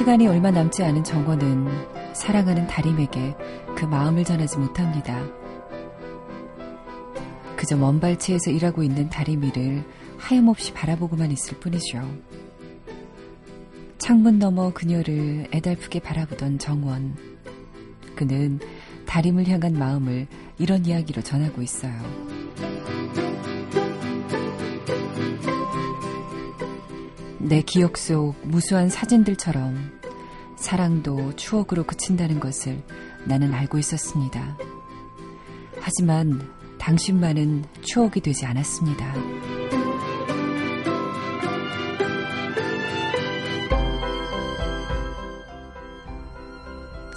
시간이 얼마 남지 않은 정원은 사랑하는 다림에게 그 마음을 전하지 못합니다. 그저 먼 발치에서 일하고 있는 다리미를 하염없이 바라보고만 있을 뿐이죠. 창문 너머 그녀를 애달프게 바라보던 정원. 그는 다림을 향한 마음을 이런 이야기로 전하고 있어요. 내 기억 속 무수한 사진들처럼 사랑도 추억으로 그친다는 것을 나는 알고 있었습니다. 하지만 당신만은 추억이 되지 않았습니다.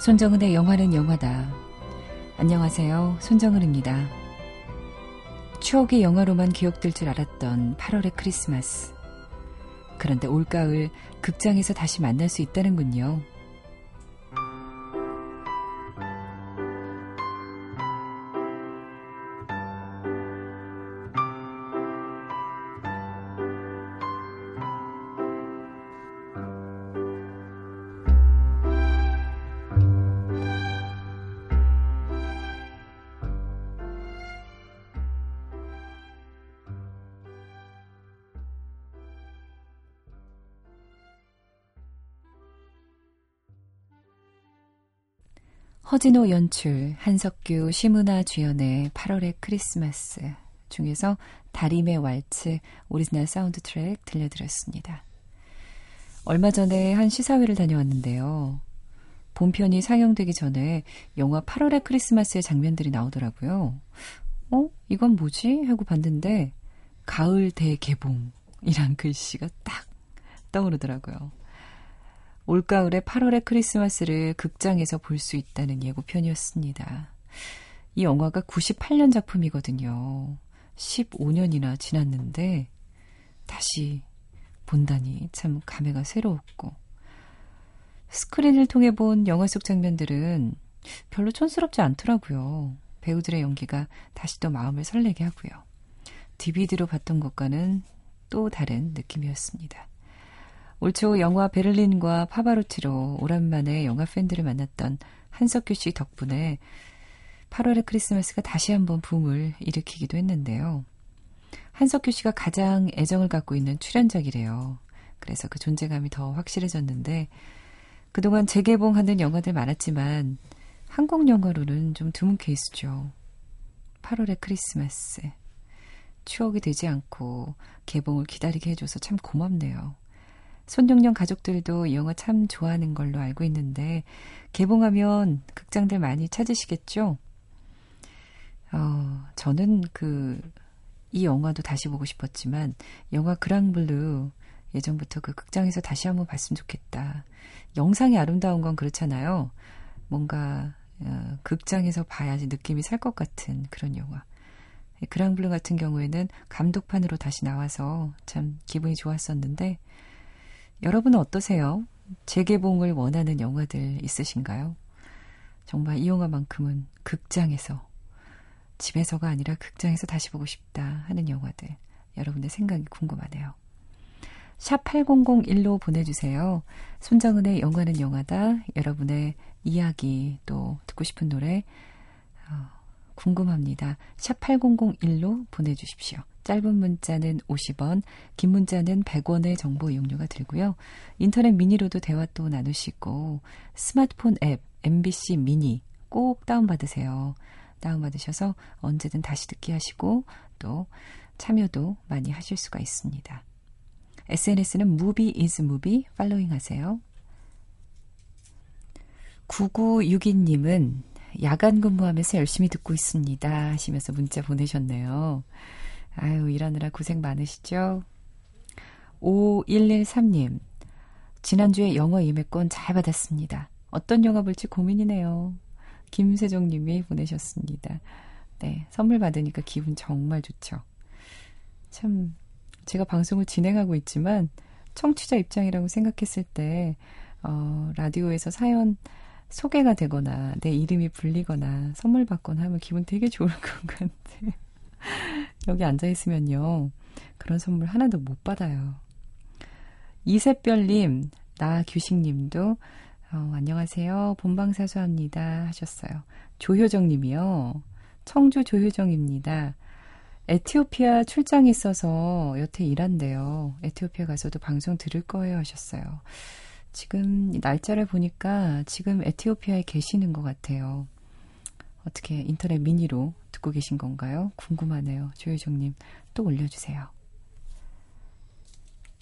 손정은의 영화는 영화다. 안녕하세요. 손정은입니다. 추억이 영화로만 기억될 줄 알았던 8월의 크리스마스. 그런데 올가을 극장에서 다시 만날 수 있다는군요. 허진호 연출, 한석규, 심은하 주연의 8월의 크리스마스 중에서 다림의 왈츠 오리지널 사운드 트랙 들려드렸습니다. 얼마 전에 한 시사회를 다녀왔는데요. 본편이 상영되기 전에 영화 8월의 크리스마스의 장면들이 나오더라고요. 어? 이건 뭐지? 하고 봤는데 가을 대개봉이란 글씨가 딱 떠오르더라고요. 올가을에 8월의 크리스마스를 극장에서 볼 수 있다는 예고편이었습니다. 이 영화가 98년 작품이거든요. 15년이나 지났는데 다시 본다니 참 감회가 새로웠고 스크린을 통해 본 영화 속 장면들은 별로 촌스럽지 않더라고요. 배우들의 연기가 다시 또 마음을 설레게 하고요. DVD로 봤던 것과는 또 다른 느낌이었습니다. 올초 영화 베를린과 파바로티로 오랜만에 영화 팬들을 만났던 한석규 씨 덕분에 8월의 크리스마스가 다시 한번 붐을 일으키기도 했는데요. 한석규 씨가 가장 애정을 갖고 있는 출연작이래요. 그래서 그 존재감이 더 확실해졌는데 그동안 재개봉하는 영화들 많았지만 한국 영화로는 좀 드문 케이스죠. 8월의 크리스마스. 추억이 되지 않고 개봉을 기다리게 해줘서 참 고맙네요. 손용령 가족들도 이 영화 참 좋아하는 걸로 알고 있는데 개봉하면 극장들 많이 찾으시겠죠? 어, 저는 그 이 영화도 다시 보고 싶었지만 영화 그랑블루 예전부터 그 극장에서 다시 한번 봤으면 좋겠다. 영상이 아름다운 건 그렇잖아요. 뭔가 어, 극장에서 봐야지 느낌이 살 것 같은 그런 영화. 그랑블루 같은 경우에는 감독판으로 다시 나와서 참 기분이 좋았었는데 여러분은 어떠세요? 재개봉을 원하는 영화들 있으신가요? 정말 이 영화만큼은 극장에서 집에서가 아니라 극장에서 다시 보고 싶다 하는 영화들 여러분의 생각이 궁금하네요. 샵 8001로 보내주세요. 손정은의 영화는 영화다. 여러분의 이야기 또 듣고 싶은 노래 어, 궁금합니다. 샵 8001로 보내주십시오. 짧은 문자는 50원, 긴 문자는 100원의 정보 이용료가 들고요. 인터넷 미니로도 대화 또 나누시고 스마트폰 앱 MBC 미니 꼭 다운받으세요. 다운받으셔서 언제든 다시 듣기 하시고 또 참여도 많이 하실 수가 있습니다. SNS는 movie is movie 팔로잉 하세요. 9962님은 야간 근무하면서 열심히 듣고 있습니다 하시면서 문자 보내셨네요. 아유, 일하느라 고생 많으시죠? 5113님, 지난주에 영어 예매권 잘 받았습니다. 어떤 영화 볼지 고민이네요. 김세종 님이 보내셨습니다. 네, 선물 받으니까 기분 정말 좋죠. 참, 제가 방송을 진행하고 있지만, 청취자 입장이라고 생각했을 때, 어, 라디오에서 사연 소개가 되거나, 내 이름이 불리거나, 선물 받거나 하면 기분 되게 좋을 것 같아요. 여기 앉아 있으면요. 그런 선물 하나도 못 받아요. 이세별님, 나규식님도 어, 안녕하세요. 본방사수합니다 하셨어요. 조효정 님이요. 청주 조효정입니다. 에티오피아 출장 있어서 여태 일한대요. 에티오피아 가서도 방송 들을 거예요 하셨어요. 지금 날짜를 보니까 지금 에티오피아에 계시는 것 같아요. 어떻게 인터넷 미니로 듣고 계신 건가요? 궁금하네요. 조효정님 또 올려주세요.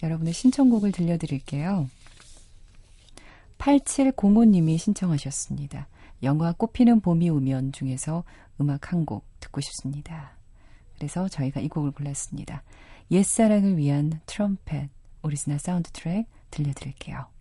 여러분의 신청곡을 들려드릴게요. 8705님이 신청하셨습니다. 영화 꽃피는 봄이 오면 중에서 음악 한 곡 듣고 싶습니다. 그래서 저희가 이 곡을 골랐습니다. 옛사랑을 위한 트럼펫 오리지널 사운드 트랙 들려드릴게요.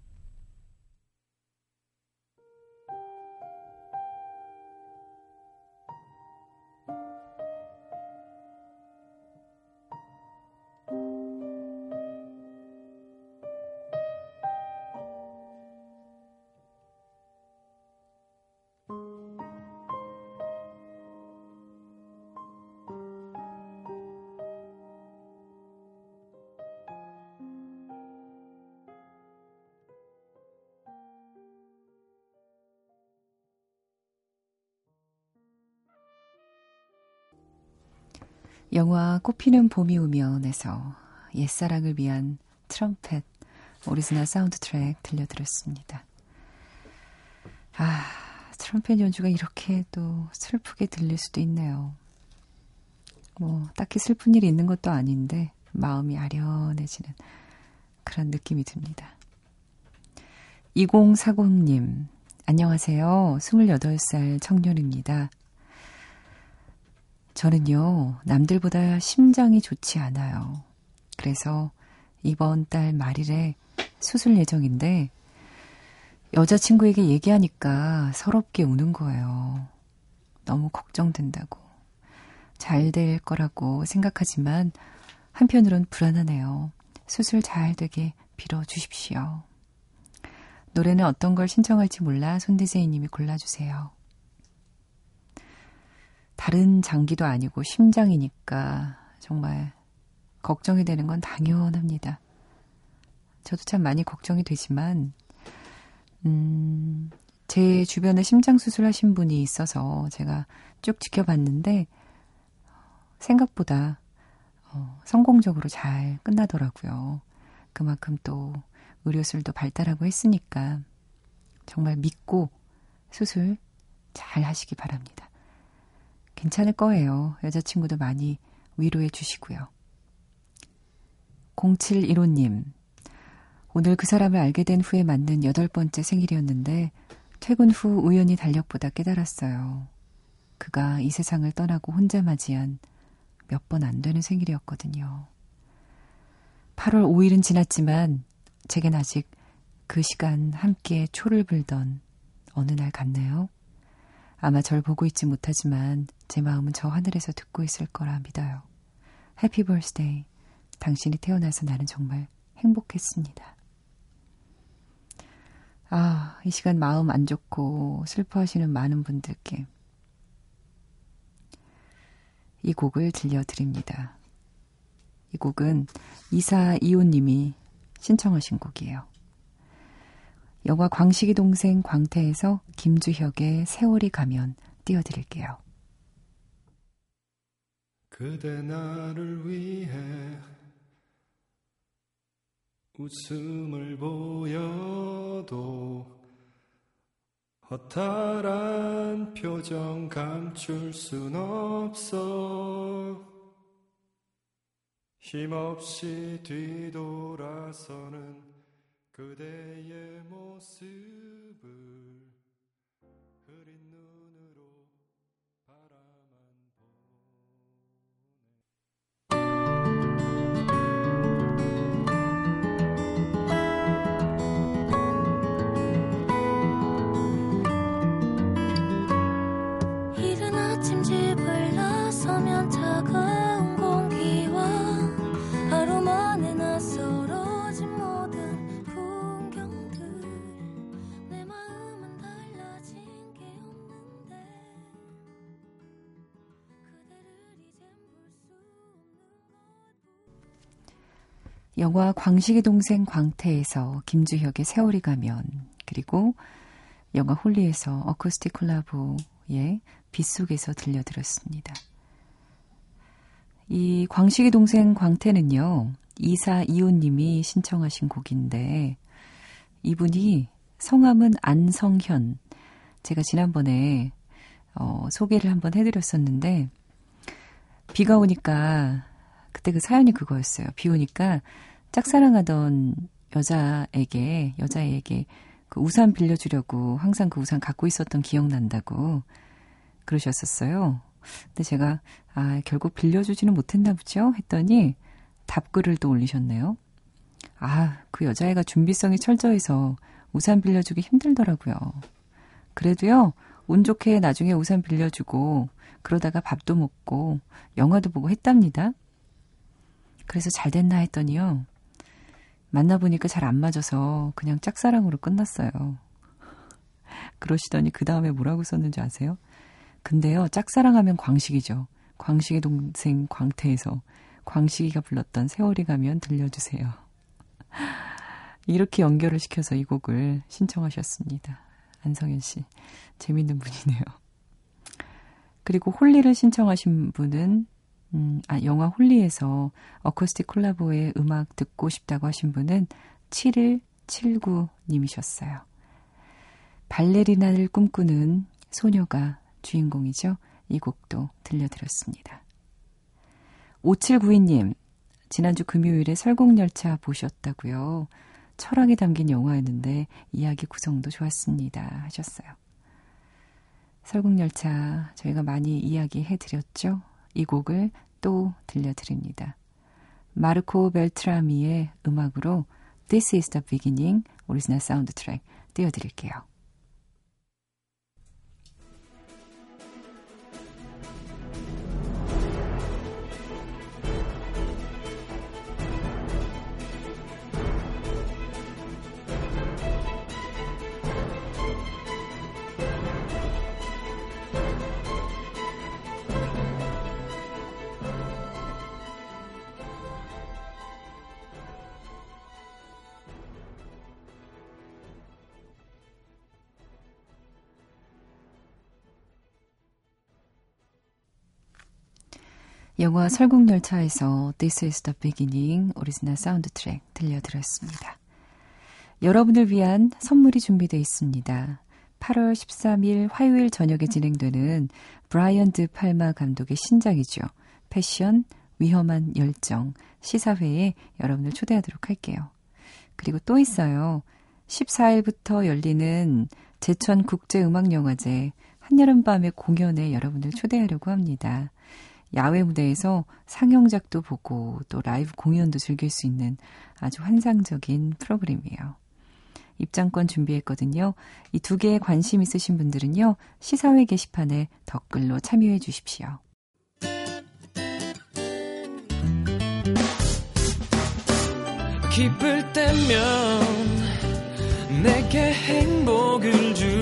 영화 꽃피는 봄이 오면에서 옛사랑을 위한 트럼펫 오리지널 사운드 트랙 들려드렸습니다. 아, 트럼펫 연주가 이렇게 또 슬프게 들릴 수도 있네요. 뭐, 딱히 슬픈 일이 있는 것도 아닌데, 마음이 아련해지는 그런 느낌이 듭니다. 2040님, 안녕하세요. 28살 청년입니다. 저는요, 남들보다 심장이 좋지 않아요. 그래서 이번 달 말일에 수술 예정인데, 여자친구에게 얘기하니까 서럽게 우는 거예요. 너무 걱정된다고. 잘 될 거라고 생각하지만, 한편으론 불안하네요. 수술 잘 되게 빌어 주십시오. 노래는 어떤 걸 신청할지 몰라 손대세이 님이 골라주세요. 다른 장기도 아니고 심장이니까 정말 걱정이 되는 건 당연합니다. 저도 참 많이 걱정이 되지만, 음, 제 주변에 심장 수술 하신 분이 있어서 제가 쭉 지켜봤는데, 생각보다 어, 성공적으로 잘 끝나더라고요. 그만큼 또 의료술도 발달하고 했으니까 정말 믿고 수술 잘 하시기 바랍니다. 괜찮을 거예요. 여자친구도 많이 위로해 주시고요. 0715님, 오늘 그 사람을 알게 된 후에 맞는 여덟 번째 생일이었는데 퇴근 후 우연히 달력보다 깨달았어요. 그가 이 세상을 떠나고 혼자 맞이한 몇 번 안 되는 생일이었거든요. 8월 5일은 지났지만 제겐 아직 그 시간 함께 초를 불던 어느 날 같네요. 아마 절 보고 있지 못하지만 제 마음은 저 하늘에서 듣고 있을 거라 믿어요. 해피 벌스데이. 당신이 태어나서 나는 정말 행복했습니다. 아, 이 시간 마음 안 좋고 슬퍼하시는 많은 분들께 이 곡을 들려드립니다. 이 곡은 이사 이호님이 신청하신 곡이에요. 영화 광식이 동생 광태에서 김주혁의 세월이 가면 띄워드릴게요. 그대 나를 위해 웃음을 보여도 허탈한 표정 감출 순 없어 힘없이 뒤돌아서는 그대의 모습을 영화 광식의 동생 광태에서 김주혁의 세월이 가면 그리고 영화 홀리에서 어쿠스틱 콜라보의 빗속에서 들려드렸습니다. 이 광식의 동생 광태는요. 이사 이호님이 신청하신 곡인데 이분이 성함은 안성현. 제가 지난번에 어, 소개를 한번 해드렸었는데 비가 오니까 그때 그 사연이 그거였어요. 비 오니까 짝사랑하던 여자에게 여자에게 그 우산 빌려주려고 항상 그 우산 갖고 있었던 기억 난다고 그러셨었어요. 근데 제가 아 결국 빌려주지는 못했나 보죠 했더니 답글을 또 올리셨네요. 아, 그 여자애가 준비성이 철저해서 우산 빌려주기 힘들더라고요. 그래도요, 운 좋게 나중에 우산 빌려주고, 그러다가 밥도 먹고, 영화도 보고 했답니다. 그래서 잘 됐나 했더니요, 만나보니까 잘 안 맞아서 그냥 짝사랑으로 끝났어요. 그러시더니 그 다음에 뭐라고 썼는지 아세요? 근데요, 짝사랑하면 광식이죠. 광식의 동생 광태에서 광식이가 불렀던 세월이 가면 들려주세요. 이렇게 연결을 시켜서 이 곡을 신청하셨습니다. 안성현 씨. 재밌는 분이네요. 그리고 홀리를 신청하신 분은 음, 아, 영화 홀리에서 어쿠스틱 콜라보의 음악 듣고 싶다고 하신 분은 7179님이셨어요. 발레리나를 꿈꾸는 소녀가 주인공이죠. 이 곡도 들려드렸습니다. 5792님, 지난주 금요일에 설국열차 보셨다고요. 철학이 담긴 영화였는데 이야기 구성도 좋았습니다. 하셨어요. 설국열차 저희가 많이 이야기해 드렸죠. 이 곡을 또 들려드립니다. 마르코 벨트라미의 음악으로 This is the beginning 오리지널 사운드 트랙 띄워드릴게요. 영화 설국열차에서 This is the beginning 오리지널 사운드 트랙 들려드렸습니다. 여러분을 위한 선물이 준비되어 있습니다. 8월 13일 화요일 저녁에 진행되는 브라이언 드 팔마 감독의 신작이죠. 패션, 위험한 열정, 시사회에 여러분을 초대하도록 할게요. 그리고 또 있어요. 14일부터 열리는 제천 국제음악영화제 한여름밤의 공연에 여러분을 초대하려고 합니다. 야외 무대에서 상영작도 보고 또 라이브 공연도 즐길 수 있는 아주 환상적인 프로그램이에요. 입장권 준비했거든요. 이 두 개에 관심 있으신 분들은요, 시사회 게시판에 댓글로 참여해 주십시오. 기쁠 때면 내게 행복을 주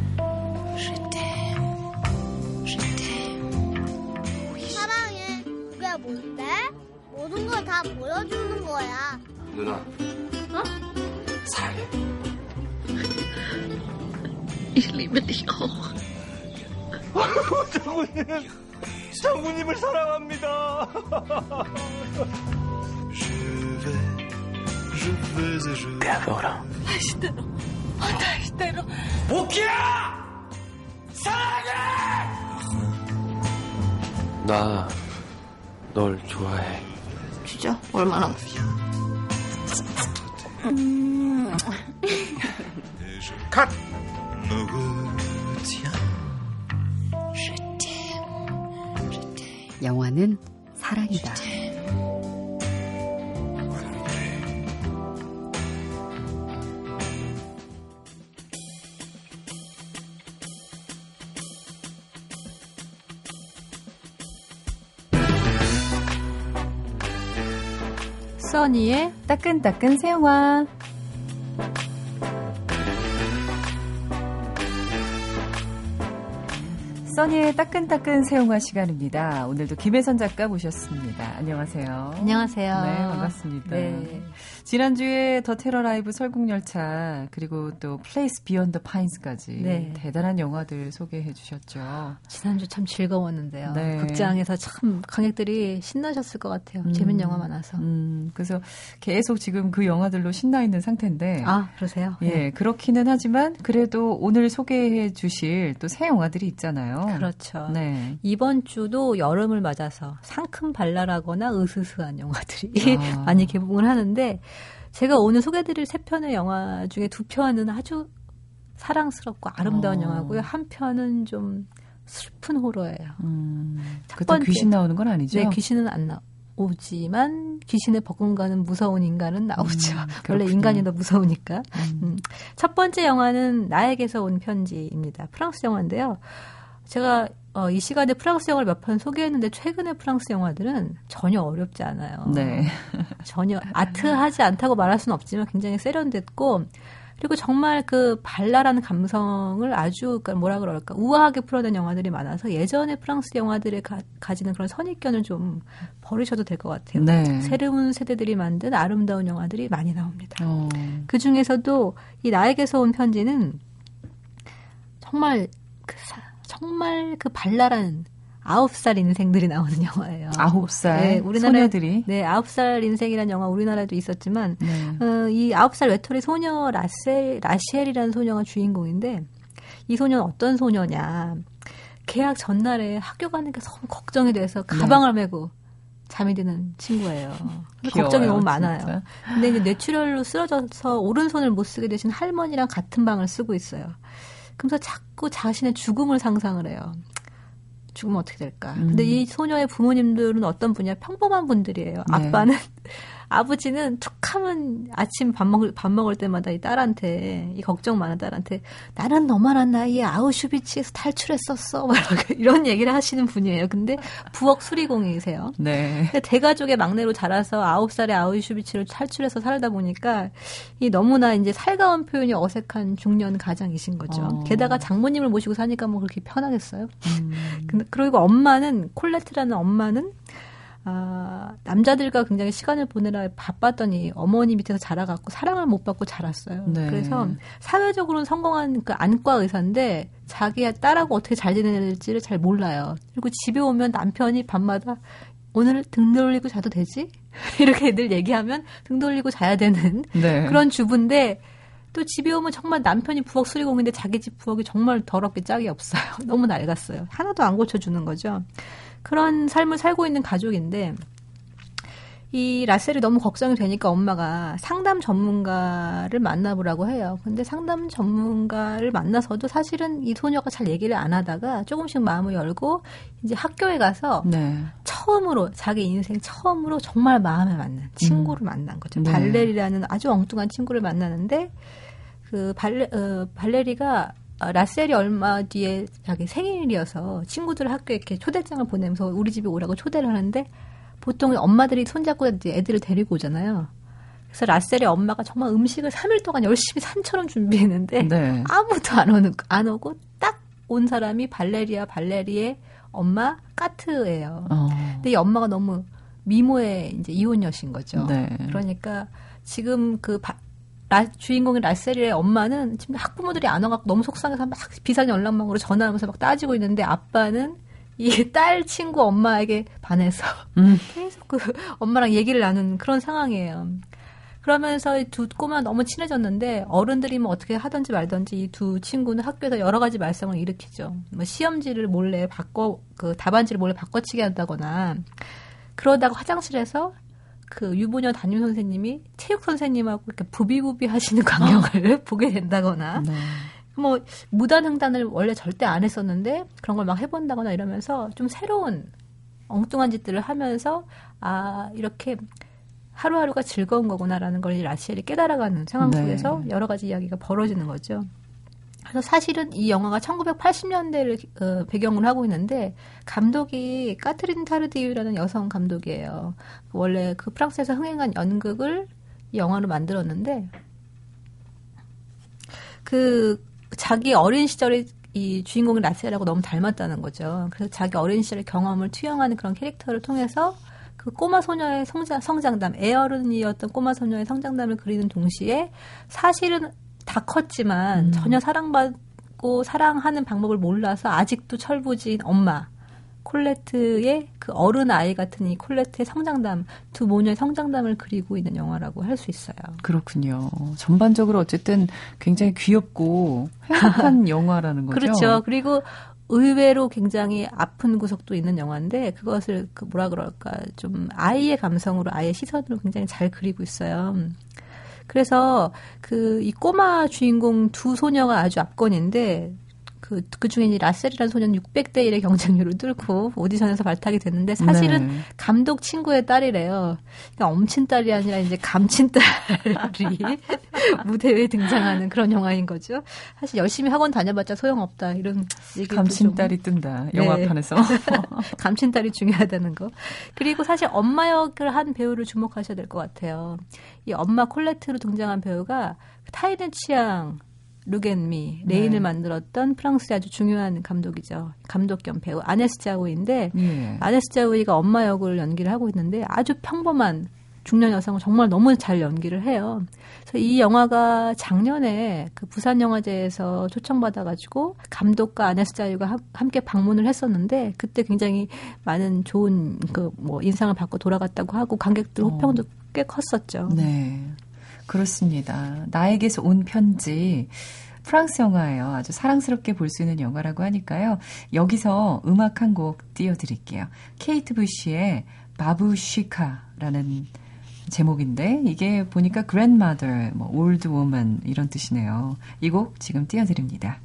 모든 걸 다 보여주는 거야. 누나. 어? 사랑해. Ich liebe dich auch. 장군님, 장군님을 사랑합니다. 대학교라. 다시대로. 다시대로. 오키야! 사랑해! 나 널 좋아해. 진짜? 얼마나? 컷! me retiens. 영화는 사랑이다. 써니의 따끈따끈 새영화. 써니의 따끈따끈 새영화 시간입니다. 오늘도 김혜선 작가 모셨습니다. 안녕하세요. 안녕하세요. 네, 반갑습니다. 네. 지난주에 더 테러 라이브 설국열차 그리고 또 플레이스 비욘드 파인스까지 네. 대단한 영화들 소개해 주셨죠. 지난주 참 즐거웠는데요. 네. 극장에서 참 관객들이 신나셨을 것 같아요. 음. 재밌는 영화 많아서. 음, 그래서 계속 지금 그 영화들로 신나 있는 상태인데 아, 그러세요? 예, 그렇기는 하지만 그래도 오늘 소개해 주실 또 새 영화들이 있잖아요. 그렇죠. 네. 이번 주도 여름을 맞아서 상큼 발랄하거나 으스스한 영화들이 아. 많이 개봉을 하는데 제가 오늘 소개드릴 세 편의 영화 중에 두 편은 아주 사랑스럽고 아름다운 어. 영화고요. 한 편은 좀 슬픈 호러예요. 음, 첫 번째. 귀신 나오는 건 아니죠? 네, 귀신은 안 나오지만 귀신의 버금가는 무서운 인간은 나오죠. 음, 원래. 인간이 더 무서우니까. 음. 음. 첫 번째 영화는 나에게서 온 편지입니다. 프랑스 영화인데요. 제가 어, 이 시간에 프랑스 영화를 몇 편 소개했는데 최근의 프랑스 영화들은 전혀 어렵지 않아요. 네. 전혀 아트하지 않다고 말할 수는 없지만 굉장히 세련됐고 그리고 정말 그 발랄한 감성을 아주 그러니까 뭐라 그럴까 우아하게 풀어낸 영화들이 많아서 예전의 프랑스 영화들에 가, 가지는 그런 선입견을 좀 버리셔도 될 것 같아요. 네. 새로운 세대들이 만든 아름다운 영화들이 많이 나옵니다. 어, 그 중에서도 이 나에게서 온 편지는 정말 그 사- 정말 그 발랄한 아홉 살 인생들이 나오는 영화예요. 아홉 살 네, 우리나라에- 소녀들이 네, 아홉 살 인생이라는 영화 우리나라에도 있었지만 네. 어, 이 아홉 살 외톨이 소녀 라셀 라시엘이라는 소녀가 주인공인데 이 소녀는 어떤 소녀냐? 계약 전날에 학교 가는 게 너무 걱정이 돼서 가방을 메고 잠이 드는 친구예요. 귀여워요, 걱정이 너무 많아요. 진짜. 근데 이제 뇌출혈로 쓰러져서 오른손을 못 쓰게 되신 할머니랑 같은 방을 쓰고 있어요. 그러면서 자꾸 자신의 죽음을 상상을 해요. 죽으면 어떻게 될까? 음. 근데 이 소녀의 부모님들은 어떤 분이야? 평범한 분들이에요. 네. 아빠는 아버지는 툭하면 아침 밥 먹을 밥 먹을 때마다 이 딸한테 이 걱정 많은 딸한테 나는 너만한 나이에 아우슈비츠에서 탈출했었어. 막 이런 얘기를 하시는 분이에요. 근데 부엌 수리공이세요. 네. 근데 대가족의 막내로 자라서 아홉 살에 아우슈비츠를 탈출해서 살다 보니까 이 너무나 이제 살가운 표현이 어색한 중년 가장이신 거죠. 어. 게다가 장모님을 모시고 사니까 뭐 그렇게 편하겠어요. 음, 그리고 엄마는 콜레트라는 엄마는 아, 남자들과 굉장히 시간을 보내라 바빴더니 어머니 밑에서 자라갖고 사랑을 못 받고 자랐어요. 네. 그래서 사회적으로는 성공한 그 안과 의사인데 자기 딸하고 어떻게 잘 지내는지를 잘 몰라요. 그리고 집에 오면 남편이 밤마다 오늘 등 돌리고 자도 되지? 이렇게 늘 얘기하면 등 돌리고 자야 되는 네. 그런 주부인데 또 집에 오면 정말 남편이 부엌 수리공인데 자기 집 부엌이 정말 더럽게 짝이 없어요. 너무 낡았어요. 하나도 안 고쳐주는 거죠. 그런 삶을 살고 있는 가족인데 이 라셀이 너무 걱정이 되니까 엄마가 상담 전문가를 만나보라고 해요. 근데 상담 전문가를 만나서도 사실은 이 소녀가 잘 얘기를 안 하다가 조금씩 마음을 열고 이제 학교에 가서 네. 처음으로 자기 인생 처음으로 정말 마음에 맞는 친구를 만난 거죠. 네. 발레리라는 아주 엉뚱한 친구를 만나는데 그 발레 어, 발레리가 어, 라셀이 얼마 뒤에 자기 생일이어서 친구들 학교에 이렇게 초대장을 보내면서 우리 집에 오라고 초대를 하는데 보통 엄마들이 손잡고 애들을 데리고 오잖아요. 그래서 라셀의 엄마가 정말 음식을 3일 동안 열심히 산처럼 준비했는데 네. 아무도 안 오는 안 오고 딱 온 사람이 발레리아 발레리의 엄마 까트예요. 어. 근데 이 엄마가 너무 미모의 이제 이혼녀신 거죠. 네. 그러니까 지금 그 바- 라- 주인공인 라셀의 엄마는 지금 학부모들이 안 와갖고 너무 속상해서 막 비상 연락망으로 전화하면서 막 따지고 있는데 아빠는 이 딸 친구 엄마에게 반해서 음. 계속 그 엄마랑 얘기를 나누는 그런 상황이에요. 그러면서 이 두 꼬마 너무 친해졌는데 어른들이 뭐 어떻게 하든지 말든지 이 두 친구는 학교에서 여러 가지 말썽을 일으키죠. 뭐 시험지를 몰래 바꿔 그 답안지를 몰래 바꿔치기 한다거나 그러다가 화장실에서 그 유부녀 담임 선생님이 체육 선생님하고 이렇게 부비부비 하시는 광경을 보게 된다거나 네. 뭐 무단 횡단을 원래 절대 안 했었는데 그런 걸 막 해본다거나 이러면서 좀 새로운 엉뚱한 짓들을 하면서 아 이렇게 하루하루가 즐거운 거구나라는 걸 라시엘이 깨달아가는 상황 네. 속에서 여러 가지 이야기가 벌어지는 거죠. 그래서 사실은 이 영화가 1980년대를 어, 배경으로 하고 있는데 감독이 까트린 타르디유라는 여성 감독이에요. 원래 그 프랑스에서 흥행한 연극을 이 영화로 만들었는데 그 자기 어린 시절에 이 주인공이 라셀하고 너무 닮았다는 거죠. 그래서 자기 어린 시절의 경험을 투영하는 그런 캐릭터를 통해서 그 꼬마 소녀의 성장, 성장담, 애어른이었던 꼬마 소녀의 성장담을 그리는 동시에 사실은 다 컸지만 음. 전혀 사랑받고 사랑하는 방법을 몰라서 아직도 철부지인 엄마. 콜레트의 그 어른 아이 같은 이 콜레트의 성장담, 두 모녀의 성장담을 그리고 있는 영화라고 할 수 있어요. 그렇군요. 전반적으로 어쨌든 굉장히 귀엽고 행복한 영화라는 거죠. 그렇죠. 그리고 의외로 굉장히 아픈 구석도 있는 영화인데 그것을 그 뭐라 그럴까 좀 아이의 감성으로 아이의 시선으로 굉장히 잘 그리고 있어요. 그래서 그 이 꼬마 주인공 두 소녀가 아주 압권인데 그, 그 중에 이 라셀이라는 소녀는 600대 1의 경쟁률을 뚫고 오디션에서 발탁이 됐는데 사실은 네. 감독 친구의 딸이래요. 그러니까 엄친 딸이 아니라 이제 감친 딸이 무대 위에 등장하는 그런 영화인 거죠. 사실 열심히 학원 다녀봤자 소용없다 이런 얘기도 감친 딸이 뜬다. 영화판에서. 감친 딸이 중요하다는 거. 그리고 사실 엄마 역을 한 배우를 주목하셔야 될 것 같아요. 이 엄마 콜레트로 등장한 배우가 타인의 취향 Look at Me Rain을 네. 만들었던 프랑스의 아주 중요한 감독이죠. 감독 겸 배우 아네스 자우이인데 예. 아네스 자우이가 엄마 역을 연기를 하고 있는데 아주 평범한 중년 여성을 정말 너무 잘 연기를 해요. 그래서 이 영화가 작년에 그 부산 영화제에서 초청받아 가지고 감독과 아네스 자우이가 함- 함께 방문을 했었는데 그때 굉장히 많은 좋은 그 뭐 인상을 받고 돌아갔다고 하고 관객들 호평도 꽤 컸었죠. 네. 그렇습니다. 나에게서 온 편지. 프랑스 영화예요. 아주 사랑스럽게 볼 수 있는 영화라고 하니까요. 여기서 음악 한 곡 띄워드릴게요. 케이트 부시의 바부쉬카라는 제목인데 이게 보니까 grandmother, 뭐 old woman 이런 뜻이네요. 이 곡 지금 띄워드립니다.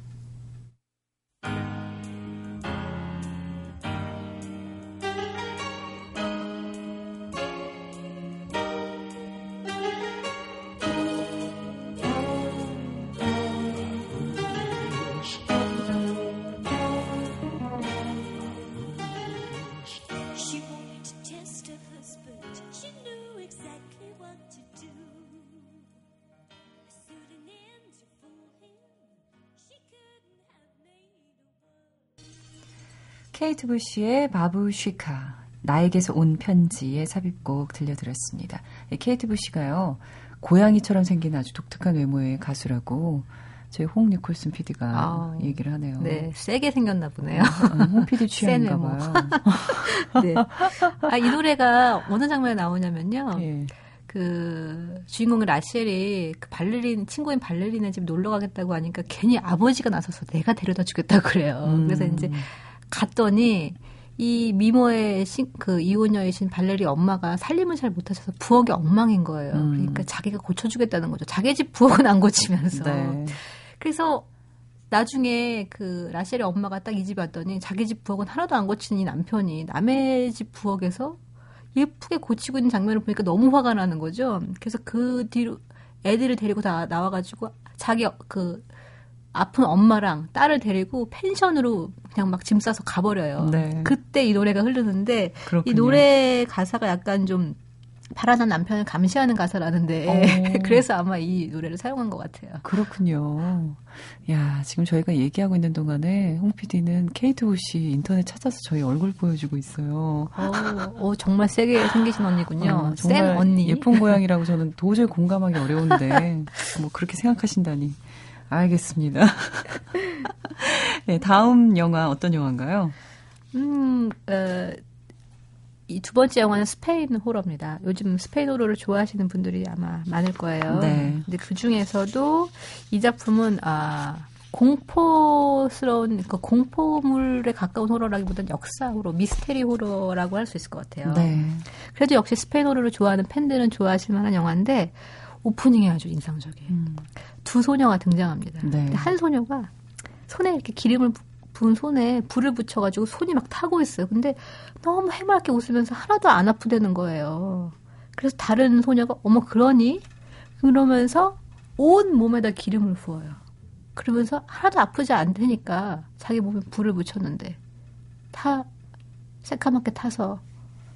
케이트 부시의 바부쉬카 나에게서 온 편지의 삽입곡 들려드렸습니다. 이 케이트 부시가요 고양이처럼 생긴 아주 독특한 외모의 가수라고 저희 홍 니콜슨 PD가 아, 얘기를 하네요. 네, 세게 생겼나 보네요. 음, 홍 PD 센 취향인가. 봐요. 네. 아, 이 노래가 어느 장면에 나오냐면요. 예. 그 주인공 라시엘이 그 발레린 친구인 발레린의 집 놀러 가겠다고 하니까 괜히 아버지가 나서서 내가 데려다 주겠다고 그래요. 음. 그래서 이제 갔더니 이 미모의 신, 그 이혼녀이신 발레리 엄마가 살림을 잘 못하셔서 부엌이 엉망인 거예요. 음. 그러니까 자기가 고쳐주겠다는 거죠. 자기 집 부엌은 안 고치면서. 네. 그래서 나중에 그 라셀의 엄마가 딱 이 집 왔더니 자기 집 부엌은 하나도 안 고치는 이 남편이 남의 집 부엌에서 예쁘게 고치고 있는 장면을 보니까 너무 화가 나는 거죠. 그래서 그 뒤로 애들을 데리고 다 나와가지고 자기 그 아픈 엄마랑 딸을 데리고 펜션으로 그냥 막 짐 싸서 가버려요. 네. 그때 이 노래가 흐르는데 그렇군요. 이 노래 가사가 약간 좀 파란한 남편을 감시하는 가사라는데 어. 그래서 아마 이 노래를 사용한 것 같아요. 그렇군요. 야, 지금 저희가 얘기하고 있는 동안에 홍 PD는 케이트 부시 인터넷 찾아서 저희 얼굴 보여주고 있어요. 어, 어, 정말 세게 생기신 언니군요. 어, 정말 언니. 예쁜 고양이라고 저는 도저히 공감하기 어려운데 뭐 그렇게 생각하신다니 알겠습니다. 네, 다음 영화 어떤 영화인가요? 음, 어, 이두 번째 영화는 스페인 호러입니다. 요즘 스페인 호러를 좋아하시는 분들이 아마 많을 거예요. 네. 근데 그 중에서도 이 작품은 아 공포스러운 그 공포물에 가까운 호러라기보다는 역사 호러, 미스테리 호러라고 할 수 있을 것 같아요. 네. 그래도 역시 스페인 호러를 좋아하는 팬들은 좋아하실 만한 영화인데 오프닝이 아주 인상적이에요. 음. 두 소녀가 등장합니다. 네. 한 소녀가 손에 이렇게 기름을 부- 부은 손에 불을 붙여가지고 손이 막 타고 있어요. 근데 너무 해맑게 웃으면서 하나도 안 아프다는 거예요. 그래서 다른 소녀가 어머 그러니? 그러면서 온 몸에다 기름을 부어요. 그러면서 하나도 아프지 않다니까 자기 몸에 불을 붙였는데 다 새카맣게 타서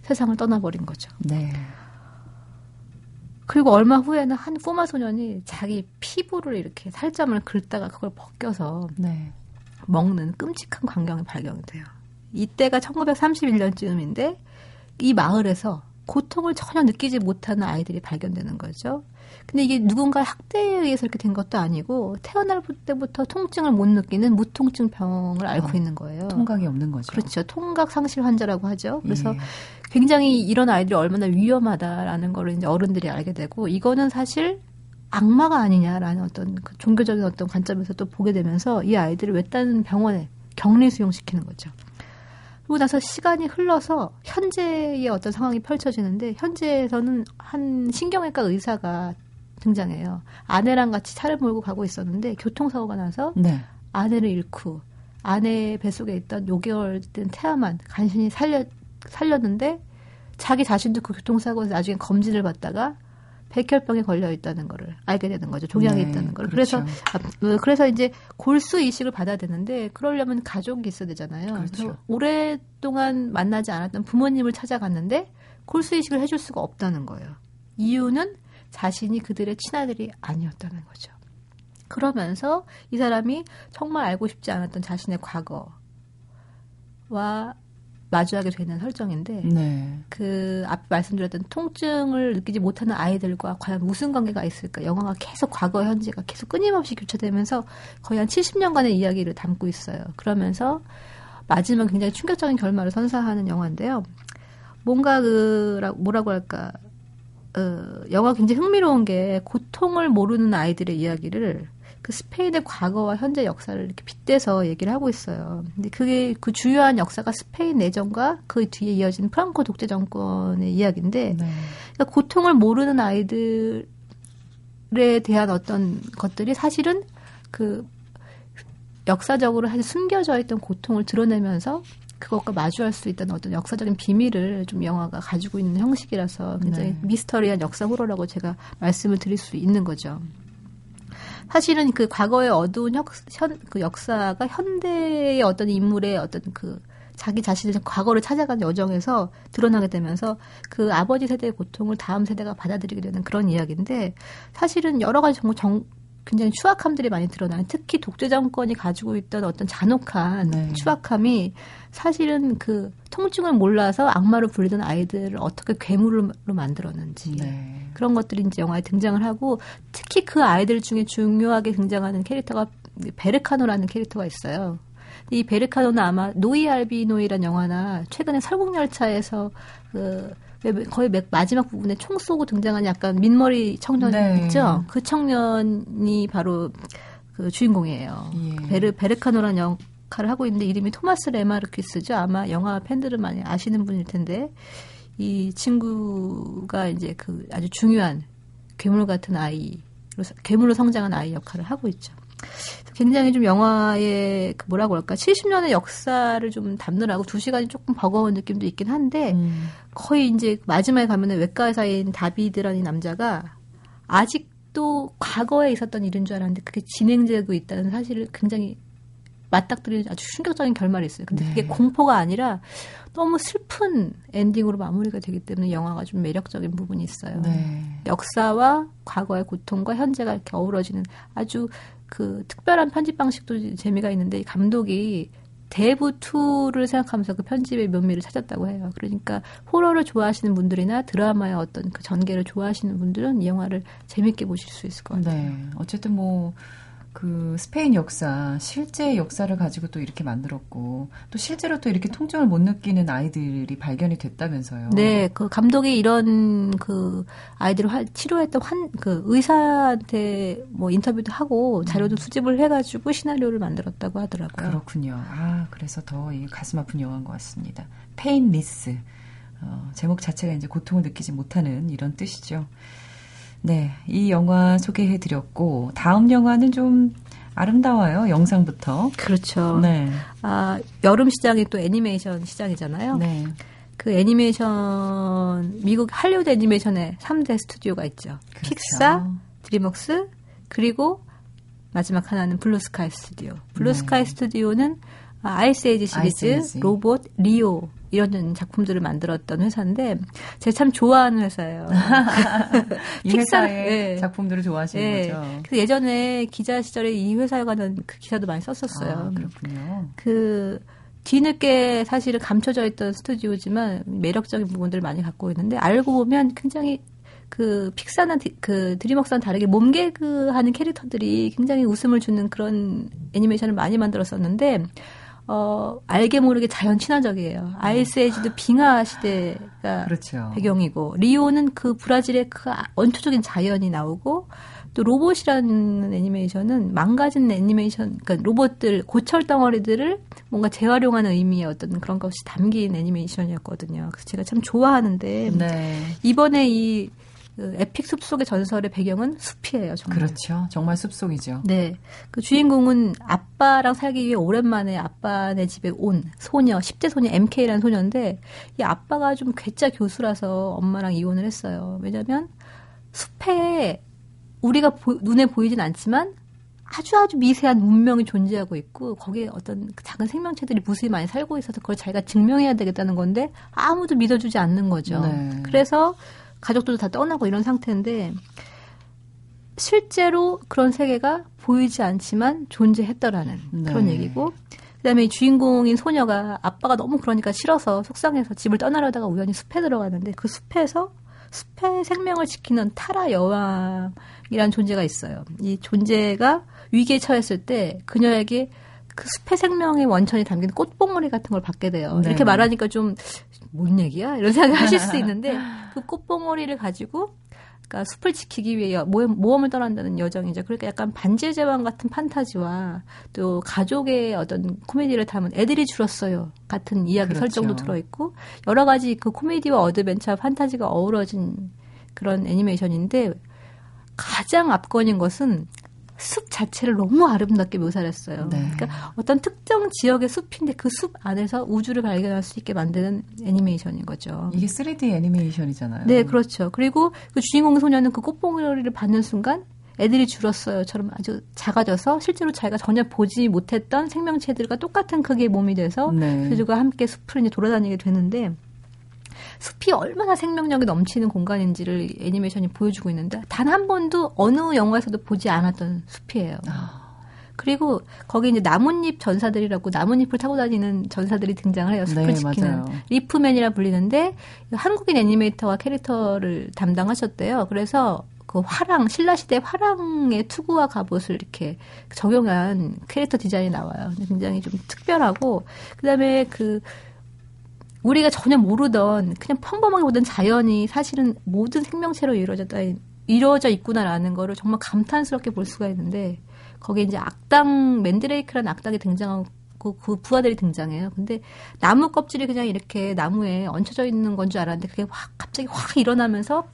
세상을 떠나버린 거죠. 네. 그리고 얼마 후에는 한 꼬마 소년이 자기 피부를 이렇게 살점을 긁다가 그걸 벗겨서 네. 먹는 끔찍한 광경이 발견이 돼요. 이때가 1931년쯤인데 이 마을에서 고통을 전혀 느끼지 못하는 아이들이 발견되는 거죠. 근데 이게 누군가의 학대에 의해서 이렇게 된 것도 아니고 태어날 때부터 통증을 못 느끼는 무통증 병을 앓고 어, 있는 거예요. 통각이 없는 거죠. 그렇죠. 통각 상실 환자라고 하죠. 그래서 예. 굉장히 이런 아이들이 얼마나 위험하다라는 거를 이제 어른들이 알게 되고 이거는 사실 악마가 아니냐라는 어떤 그 종교적인 어떤 관점에서 또 보게 되면서 이 아이들을 외딴 병원에 격리 수용시키는 거죠. 그리고 나서 시간이 흘러서 현재의 어떤 상황이 펼쳐지는데 현재에서는 한 신경외과 의사가 등장해요. 아내랑 같이 차를 몰고 가고 있었는데 교통사고가 나서 네. 아내를 잃고 아내 뱃속에 있던 5개월 된 태아만 간신히 살려 살렸는데 자기 자신도 그 교통사고에서 나중에 검진을 받다가 백혈병에 걸려 있다는 거를 알게 되는 거죠. 종양이 네, 있다는 걸. 그렇죠. 그래서 아, 어, 그래서 이제 골수 이식을 받아야 되는데 그러려면 가족이 있어야 되잖아요. 그렇죠. 그래서 오랫동안 만나지 않았던 부모님을 찾아갔는데 골수 이식을 해줄 수가 없다는 거예요. 이유는 자신이 그들의 친아들이 아니었다는 거죠. 그러면서 이 사람이 정말 알고 싶지 않았던 자신의 과거와 마주하게 되는 설정인데 네. 그 앞에 말씀드렸던 통증을 느끼지 못하는 아이들과 과연 무슨 관계가 있을까? 영화가 계속 과거 현재가 계속 끊임없이 교차되면서 거의 한 70년간의 이야기를 담고 있어요. 그러면서 마지막 굉장히 충격적인 결말을 선사하는 영화인데요. 뭔가 그 라- 뭐라고 할까? 어, 영화 굉장히 흥미로운 게 고통을 모르는 아이들의 이야기를 그 스페인의 과거와 현재 역사를 이렇게 빗대서 얘기를 하고 있어요. 근데 그게 그 주요한 역사가 스페인 내전과 그 뒤에 이어진 프랑코 독재 정권의 이야기인데 네. 그러니까 고통을 모르는 아이들에 대한 어떤 것들이 사실은 그 역사적으로 사실 숨겨져 있던 고통을 드러내면서 그것과 마주할 수 있다는 어떤 역사적인 비밀을 좀 영화가 가지고 있는 형식이라서 굉장히 네. 미스터리한 역사 호러라고 제가 말씀을 드릴 수 있는 거죠. 사실은 그 과거의 어두운 역, 현, 그 역사가 현대의 어떤 인물의 어떤 그 자기 자신의 과거를 찾아가는 여정에서 드러나게 되면서 그 아버지 세대의 고통을 다음 세대가 받아들이게 되는 그런 이야기인데 사실은 여러 가지 정말 정, 굉장히 추악함들이 많이 드러나요. 특히 독재 정권이 가지고 있던 어떤 잔혹한 네. 추악함이 사실은 그 통증을 몰라서 악마로 불리던 아이들을 어떻게 괴물로 만들었는지 네. 그런 것들이 이제 영화에 등장을 하고 특히 그 아이들 중에 중요하게 등장하는 캐릭터가 베르카노라는 캐릭터가 있어요. 이 베르카노는 아마 노이 알비노이란 영화나 최근에 설국열차에서 그 거의 맥- 마지막 부분에 총 쏘고 등장한 약간 민머리 청년 네. 있죠? 그 청년이 바로 그 주인공이에요. 예. 베르 베르카노라는 역할을 하고 있는데 이름이 토마스 레마르키스죠. 아마 영화 팬들은 많이 아시는 분일 텐데 이 친구가 이제 그 아주 중요한 괴물 같은 아이로 괴물로 성장한 아이 역할을 하고 있죠. 굉장히 좀 영화의 그 뭐라고 할까 70년의 역사를 좀 담느라고 두 시간이 조금 버거운 느낌도 있긴 한데 음. 거의 이제 마지막에 가면은 외과 의사인 다비드라는 이 남자가 아직도 과거에 있었던 일인 줄 알았는데 그게 진행되고 있다는 사실을 굉장히 맞닥뜨리는 아주 충격적인 결말이 있어요. 근데 그게 네. 공포가 아니라 너무 슬픈 엔딩으로 마무리가 되기 때문에 영화가 좀 매력적인 부분이 있어요. 네. 역사와 과거의 고통과 현재가 이렇게 어우러지는 아주 그 특별한 편집 방식도 재미가 있는데 이 감독이 대부 2를 생각하면서 그 편집의 묘미를 찾았다고 해요. 그러니까 호러를 좋아하시는 분들이나 드라마의 어떤 그 전개를 좋아하시는 분들은 이 영화를 재밌게 보실 수 있을 것 같아요. 네. 어쨌든 뭐, 그 스페인 역사, 실제 역사를 가지고 또 이렇게 만들었고, 또 실제로 또 이렇게 통증을 못 느끼는 아이들이 발견이 됐다면서요. 네, 그 감독이 이런 그 아이들을 화- 치료했던 환, 그 의사한테 뭐 인터뷰도 하고 자료도 수집을 해가지고 시나리오를 만들었다고 하더라고요. 그렇군요. 아, 그래서 더이 가슴 아픈 영화인 것 같습니다. Painless. 어, 제목 자체가 이제 고통을 느끼지 못하는 이런 뜻이죠. 네, 이 영화 소개해드렸고 다음 영화는 좀 아름다워요. 영상부터. 그렇죠. 네. 아, 여름 시장이 또 애니메이션 시장이잖아요. 네. 그 애니메이션 미국 할리우드 애니메이션의 3대 스튜디오가 있죠. 그렇죠. 픽사, 드림웍스, 그리고 마지막 하나는 블루스카이 스튜디오. 블루스카이 스튜디오는 아, Ice Age 시리즈, 네. 아이스. 로봇, 리오 이런 작품들을 만들었던 회사인데 제가 참 좋아하는 회사예요. 이 픽사- 회사의 네. 작품들을 좋아하시는 예. 거죠. 그래서 예전에 기자 시절에 이 회사에 관한 그 기사도 많이 썼었어요. 아, 그렇군요. 그 뒤늦게 사실은 감춰져 있던 스튜디오지만 매력적인 부분들을 많이 갖고 있는데 알고 보면 굉장히 그 픽사나 디- 그 드림웍스와는 다르게 몸개그하는 캐릭터들이 굉장히 웃음을 주는 그런 애니메이션을 많이 만들었었는데 어 알게 모르게 자연 친화적이에요. 아이스 에이지도 빙하 시대가 그렇죠. 배경이고 리오는 그 브라질의 그 아- 원초적인 자연이 나오고 또 로봇이라는 애니메이션은 망가진 애니메이션 그러니까 로봇들 고철 덩어리들을 뭔가 재활용하는 의미의 어떤 그런 것이 담긴 애니메이션이었거든요. 그래서 제가 참 좋아하는데 네. 이번에 이 그 에픽 숲속의 전설의 배경은 숲이에요. 정말. 그렇죠. 정말 숲속이죠. 네. 그 주인공은 아빠랑 살기 위해 오랜만에 아빠네 집에 온 소녀, 10대 소녀 MK라는 소녀인데 이 아빠가 좀 괴짜 교수라서 엄마랑 이혼을 했어요. 왜냐면 숲에 우리가 보- 눈에 보이진 않지만 아주 아주 미세한 문명이 존재하고 있고 거기에 어떤 그 작은 생명체들이 무수히 많이 살고 있어서 그걸 자기가 증명해야 되겠다는 건데 아무도 믿어주지 않는 거죠. 네. 그래서 가족들도 다 떠나고 이런 상태인데 실제로 그런 세계가 보이지 않지만 존재했더라는 네. 그런 얘기고 그다음에 이 주인공인 소녀가 아빠가 너무 그러니까 싫어서 속상해서 집을 떠나려다가 우연히 숲에 들어가는데 그 숲에서 숲의 생명을 지키는 타라 여왕이라는 존재가 있어요. 이 존재가 위기에 처했을 때 그녀에게 그 숲의 생명의 원천이 담긴 꽃봉오리 같은 걸 받게 돼요. 네. 이렇게 말하니까 좀 뭔 얘기야? 이런 생각을 하실 수 있는데 그 꽃봉오리를 가지고 그러니까 숲을 지키기 위해 모험, 모험을 떠난다는 여정이죠. 그러니까 약간 반지의 제왕 같은 판타지와 또 가족의 어떤 코미디를 담은 애들이 줄었어요 같은 이야기 그렇죠. 설정도 들어있고 여러 가지 그 코미디와 어드벤처 판타지가 어우러진 그런 애니메이션인데 가장 압권인 것은 숲 자체를 너무 아름답게 묘사를 했어요. 네. 그러니까 어떤 특정 지역의 숲인데 그 숲 안에서 우주를 발견할 수 있게 만드는 애니메이션인 거죠. 이게 3D 애니메이션이잖아요. 네, 그렇죠. 그리고 그 주인공 소녀는 그 꽃봉오리를 받는 순간 애들이 줄었어요처럼 아주 작아져서 실제로 자기가 전혀 보지 못했던 생명체들과 똑같은 크기의 몸이 돼서 네. 그들과 함께 숲을 이제 돌아다니게 되는데 숲이 얼마나 생명력이 넘치는 공간인지를 애니메이션이 보여주고 있는데 단 한 번도 어느 영화에서도 보지 않았던 숲이에요. 아. 그리고 거기 이제 나뭇잎 전사들이라고 나뭇잎을 타고 다니는 전사들이 등장을 해요. 숲을 네, 지키는 맞아요. 리프맨이라 불리는데 한국인 애니메이터와 캐릭터를 담당하셨대요. 그래서 그 화랑 신라 시대 화랑의 투구와 갑옷을 이렇게 적용한 캐릭터 디자인이 나와요. 굉장히 좀 특별하고 그다음에 그 우리가 전혀 모르던 그냥 평범하게 보던 자연이 사실은 모든 생명체로 이루어졌다 이루어져 있구나라는 거를 정말 감탄스럽게 볼 수가 있는데 거기에 이제 악당 맨드레이크라는 악당이 등장하고 그 부하들이 등장해요. 근데 나무 껍질이 그냥 이렇게 나무에 얹혀져 있는 건 줄 알았는데 그게 확 갑자기 확 일어나면서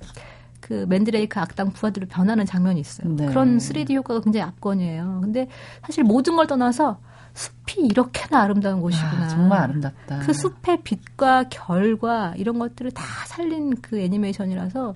그 맨드레이크 악당 부하들로 변하는 장면이 있어요. 네. 그런 3D 효과가 굉장히 압권이에요. 근데 사실 모든 걸 떠나서 숲이 이렇게나 아름다운 곳이구나. 아, 정말 아름답다. 그 숲의 빛과 결과 이런 것들을 다 살린 그 애니메이션이라서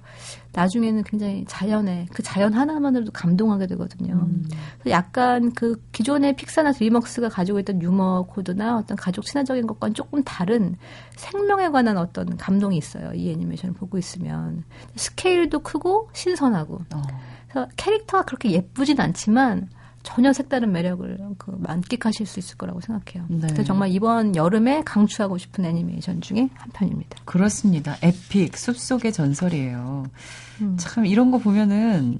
나중에는 굉장히 자연에 그 자연 하나만으로도 감동하게 되거든요. 음. 약간 그 기존의 픽사나 드림웍스가 가지고 있던 유머 코드나 어떤 가족 친화적인 것과는 조금 다른 생명에 관한 어떤 감동이 있어요. 이 애니메이션을 보고 있으면 스케일도 크고 신선하고 어. 그래서 캐릭터가 그렇게 예쁘진 않지만 전혀 색다른 매력을 그 만끽하실 수 있을 거라고 생각해요. 네. 그래서 정말 이번 여름에 강추하고 싶은 애니메이션 중에 한 편입니다. 그렇습니다. 에픽 숲속의 전설이에요. 음. 참 이런 거 보면은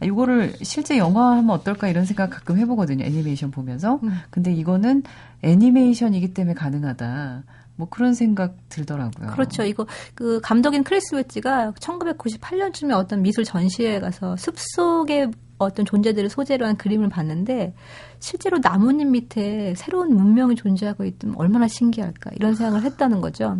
아, 이거를 실제 영화하면 어떨까 이런 생각 가끔 해보거든요. 애니메이션 보면서. 음. 근데 이거는 애니메이션이기 때문에 가능하다. 뭐 그런 생각 들더라고요. 그렇죠. 이거 그 감독인 크리스 웨지가 1998년쯤에 어떤 미술 전시회에 가서 숲속의 어떤 존재들을 소재로 한 그림을 봤는데 실제로 나뭇잎 밑에 새로운 문명이 존재하고 있다면 얼마나 신기할까 이런 생각을 했다는 거죠.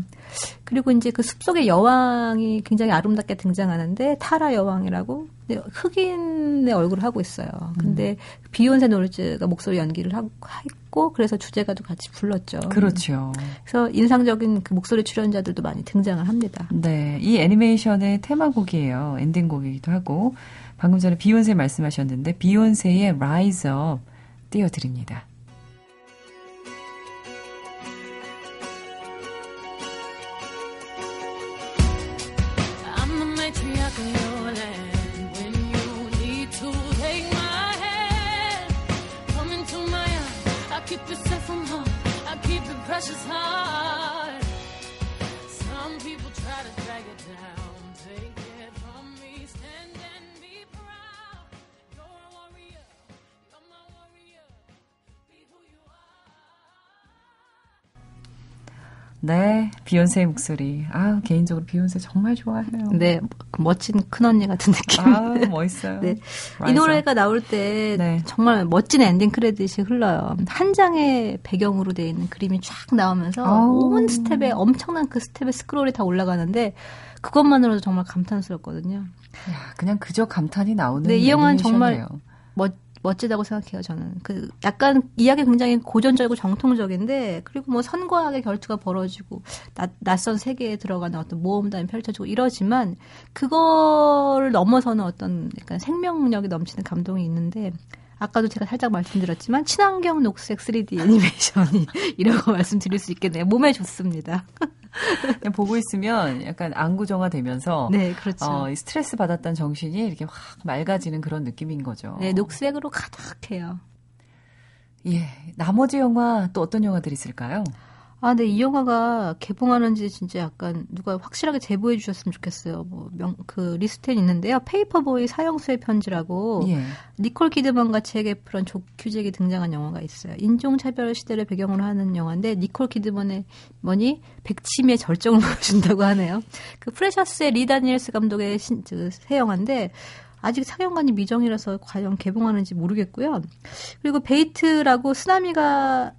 그리고 이제 그 숲속의 여왕이 굉장히 아름답게 등장하는데 타라 여왕이라고 근데 흑인의 얼굴을 하고 있어요. 근데 비욘세 놀즈가 목소리 연기를 하고 했고 그래서 주제가도 같이 불렀죠. 그렇죠. 그래서 인상적인 그 목소리 출연자들도 많이 등장을 합니다. 네, 이 애니메이션의 테마곡이에요. 엔딩곡이기도 하고 방금 전에 비욘세 말씀하셨는데 비욘세의 Rise Up 띄워드립니다. 네, 비욘세의 목소리. 아, 개인적으로 비욘세 정말 좋아해요. 네, 그 멋진 큰 언니 같은 느낌. 아, 멋있어요. 네. 이 노래가 나올 때 네. 정말 멋진 ending credit이 흘러요. 한 장의 배경으로 되어 있는 그림이 쫙 나오면서 아우. 온 스태프에 엄청난 그 스태프에 스크롤이 다 올라가는데 그것만으로도 정말 감탄스럽거든요. 야, 그냥 그저 감탄이 나오는 네, 이 영화는 정말. 멋, 멋지다고 생각해요, 저는. 그, 약간 이야기 굉장히 고전적이고 정통적인데, 그리고 뭐 선과 악의 결투가 벌어지고, 낯, 낯선 세계에 들어가는 어떤 모험담이 펼쳐지고 이러지만, 그거를 넘어서는 어떤 약간 생명력이 넘치는 감동이 있는데, 아까도 제가 살짝 말씀드렸지만, 친환경 녹색 3D 애니메이션이 이라고 말씀드릴 수 있겠네요. 몸에 좋습니다. 그냥 보고 있으면 약간 안구정화 되면서 네, 그렇죠. 어, 이 스트레스 받았던 정신이 이렇게 확 맑아지는 그런 느낌인 거죠. 네, 녹색으로 가득해요. 예. 나머지 영화 또 어떤 영화들이 있을까요? 아, 근데 이 영화가 개봉하는지 진짜 약간 누가 확실하게 제보해 주셨으면 좋겠어요. 뭐, 명, 그 리스트에 있는데요. 페이퍼보이 사형수의 편지라고 예. 니콜 키드먼과 잭 에프런, 존 큐잭이 등장한 영화가 있어요. 인종차별 시대를 배경으로 하는 영화인데 니콜 키드먼이 뭐 백치미의 절정을 보여준다고 하네요. 그 Precious의 리 다니엘스 감독의 신, 그, 새 영화인데 아직 상영관이 미정이라서 과연 개봉하는지 모르겠고요. 그리고 Bait라고 쓰나미가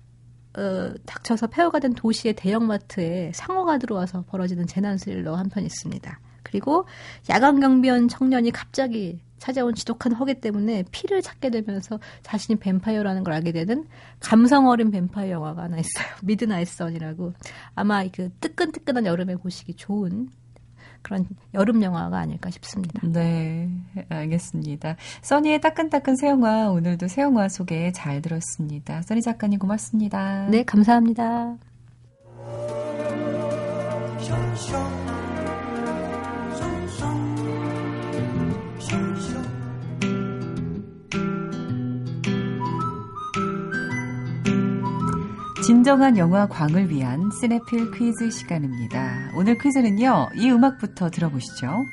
어, 닥쳐서 폐허가 된 도시의 대형마트에 상어가 들어와서 벌어지는 재난 스릴러 한 편 있습니다. 그리고 야간 경비원 청년이 갑자기 찾아온 지독한 허기 때문에 피를 찾게 되면서 자신이 뱀파이어라는 걸 알게 되는 감성 어린 뱀파이어 영화가 하나 있어요. Midnight Son이라고 아마 그 뜨끈뜨끈한 여름에 보시기 좋은 그런 여름 영화가 아닐까 싶습니다. 네, 알겠습니다. 써니의 따끈따끈 새 영화 오늘도 새 영화 소개 잘 들었습니다. 써니 작가님 고맙습니다. 네, 감사합니다. 진정한 영화 광을 위한 시네필 퀴즈 시간입니다. 오늘 퀴즈는요, 이 음악부터 들어보시죠.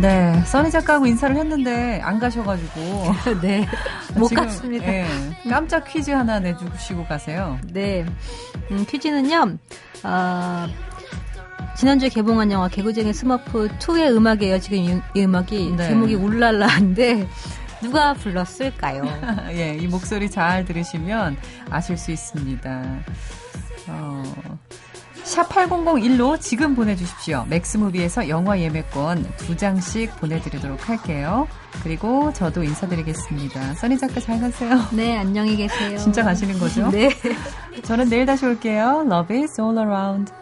네, 써니 작가하고 인사를 했는데 안 가셔가지고 네, 못 지금, 갔습니다. 예, 깜짝 퀴즈 하나 내주시고 가세요. 네. 음, 퀴즈는요, 아, 지난주에 개봉한 영화 개구쟁이 스머프 2의 음악이에요. 지금 이, 이 음악이 네. 제목이 울랄라인데 누가 불렀을까요? 예, 이 목소리 잘 들으시면 아실 수 있습니다. 어, 샵 8001로 지금 보내주십시오. 맥스무비에서 영화 예매권 두 장씩 보내드리도록 할게요. 그리고 저도 인사드리겠습니다. 써니 작가 잘 가세요. 네, 안녕히 계세요. 진짜 가시는 거죠? 네. 저는 내일 다시 올게요. Love is all around.